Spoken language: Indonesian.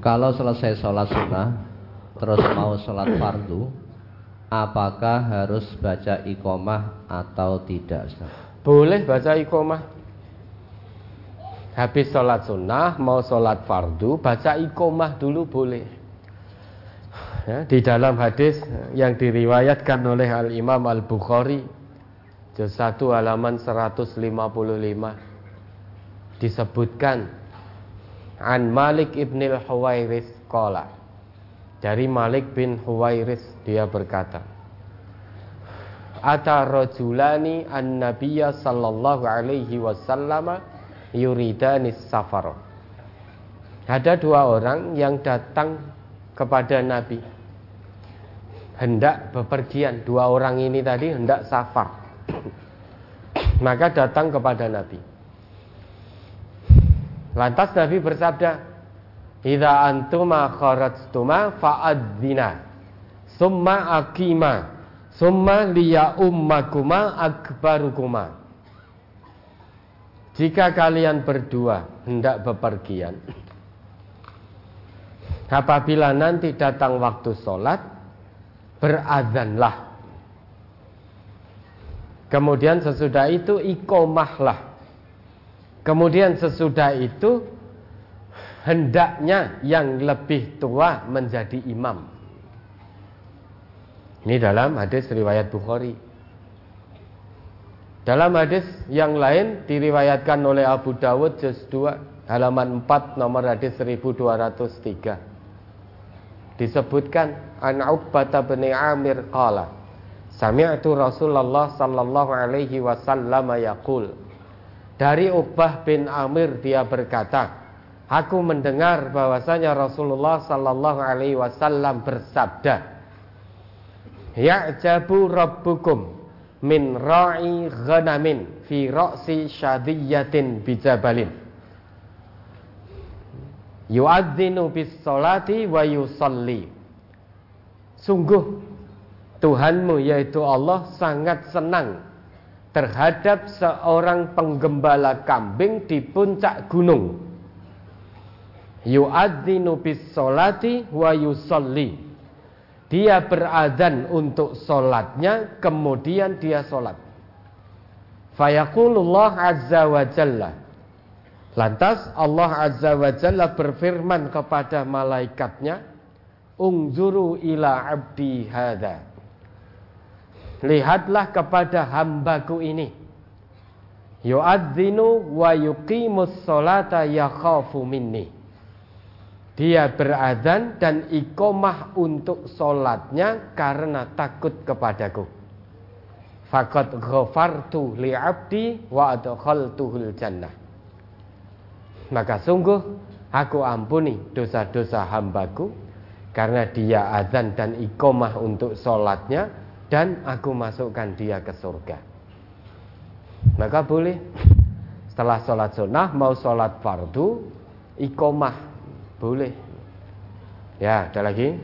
Kalau selesai sholat sunnah Terus mau sholat fardu Apakah harus baca ikomah atau tidak Ustaz? Boleh baca ikomah Habis sholat sunnah Mau sholat fardu Baca ikomah dulu boleh ya, Di dalam hadis Yang diriwayatkan oleh Al-Imam Al-Bukhari Juz 1 halaman 155 Disebutkan An Malik ibn al-Huwairis Kola Dari Malik bin Huwairis Dia berkata Ata rojulani an Nabiya sallallahu alaihi wasallam yuridanis safar. Ada dua orang yang datang kepada Nabi. Hendak bepergian Dua orang ini tadi hendak safar. Maka datang kepada Nabi Lantas Nabi bersabda, "Idza antuma kharajtuma fa'adzina, summa aqima, summa liya ummakuma akbarukuma." Jika kalian berdua hendak bepergian, apabila nanti datang waktu sholat, berazanlah. Kemudian sesudah itu ikomahlah Kemudian sesudah itu hendaknya yang lebih tua menjadi imam. Ini dalam hadis riwayat Bukhari. Dalam hadis yang lain diriwayatkan oleh Abu Dawud juz 2 halaman 4 nomor hadis 1203. Disebutkan an Uqbah bin Amir qala Sami'tu Rasulullah sallallahu alaihi wasallam yaqul dari Uqbah bin Amir dia berkata, Aku mendengar bahwasanya Rasulullah sallallahu alaihi wasallam bersabda, Ya'jabu rabbukum min ra'i ghanamin fi ra'si syadiyatin bijabalin. Yu'adzinu bis salati wa yusalli. Sungguh Tuhanmu yaitu Allah sangat senang terhadap seorang penggembala kambing di puncak gunung. Yu'adzinu bis solati wa yusalli. Dia berazan untuk solatnya, kemudian dia solat. Fayakulullah azza wa jalla. Lantas Allah azza wa jalla berfirman kepada malaikatnya, Ungzuru ila abdi hadha lihatlah kepada hambaku ini. Yu'adzinu wa yuqimus salata yakhafu minni. Dia berazan dan ikomah untuk solatnya karena takut kepadaku. Fakat ghafartu li'abdi wa adkhaltuhul jannah. Maka sungguh aku ampuni dosa-dosa hambaku Karena dia azan dan ikomah untuk solatnya dan aku masukkan dia ke surga. Maka boleh setelah sholat sunnah mau sholat fardu ikomah boleh. Ya, ada lagi.